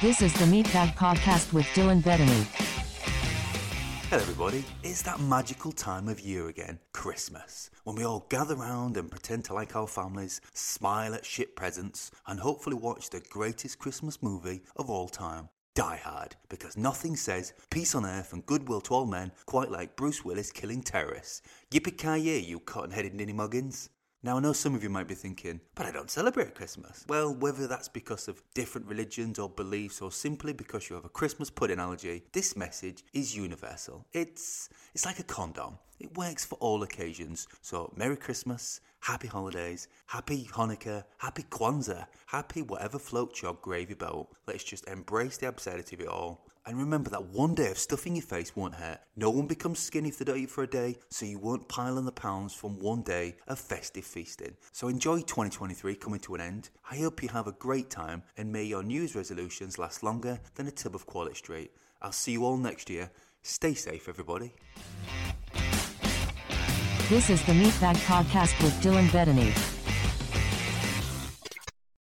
This is the Meatbag Podcast with Dylan Bettany. Hello, everybody. It's that magical time of year again, Christmas, when we all gather round and pretend to like our families, smile at shit presents, and hopefully watch the greatest Christmas movie of all time. Die Hard, because nothing says peace on earth and goodwill to all men quite like Bruce Willis killing terrorists. Yippee-ki-yay, you cotton-headed ninny muggins. Now, I know some of you might be thinking, but I don't celebrate Christmas. Well, whether that's because of different religions or beliefs or simply because you have a Christmas pudding allergy, this message is universal. It's, it's like a condom. It works for all occasions. So, Merry Christmas, Happy Holidays, Happy Hanukkah, Happy Kwanzaa, Happy whatever floats your gravy boat. Let's just embrace the absurdity of it all. And remember that one day of stuffing your face won't hurt. No one becomes skinny if they don't eat for a day, so you won't pile on the pounds from one day of festive feasting. So enjoy 2023 coming to an end. I hope you have a great time and may your New Year's resolutions last longer than a tub of Quality Street. I'll see you all next year. Stay safe, everybody. This is the Meatbag Podcast with Dylan Bettany.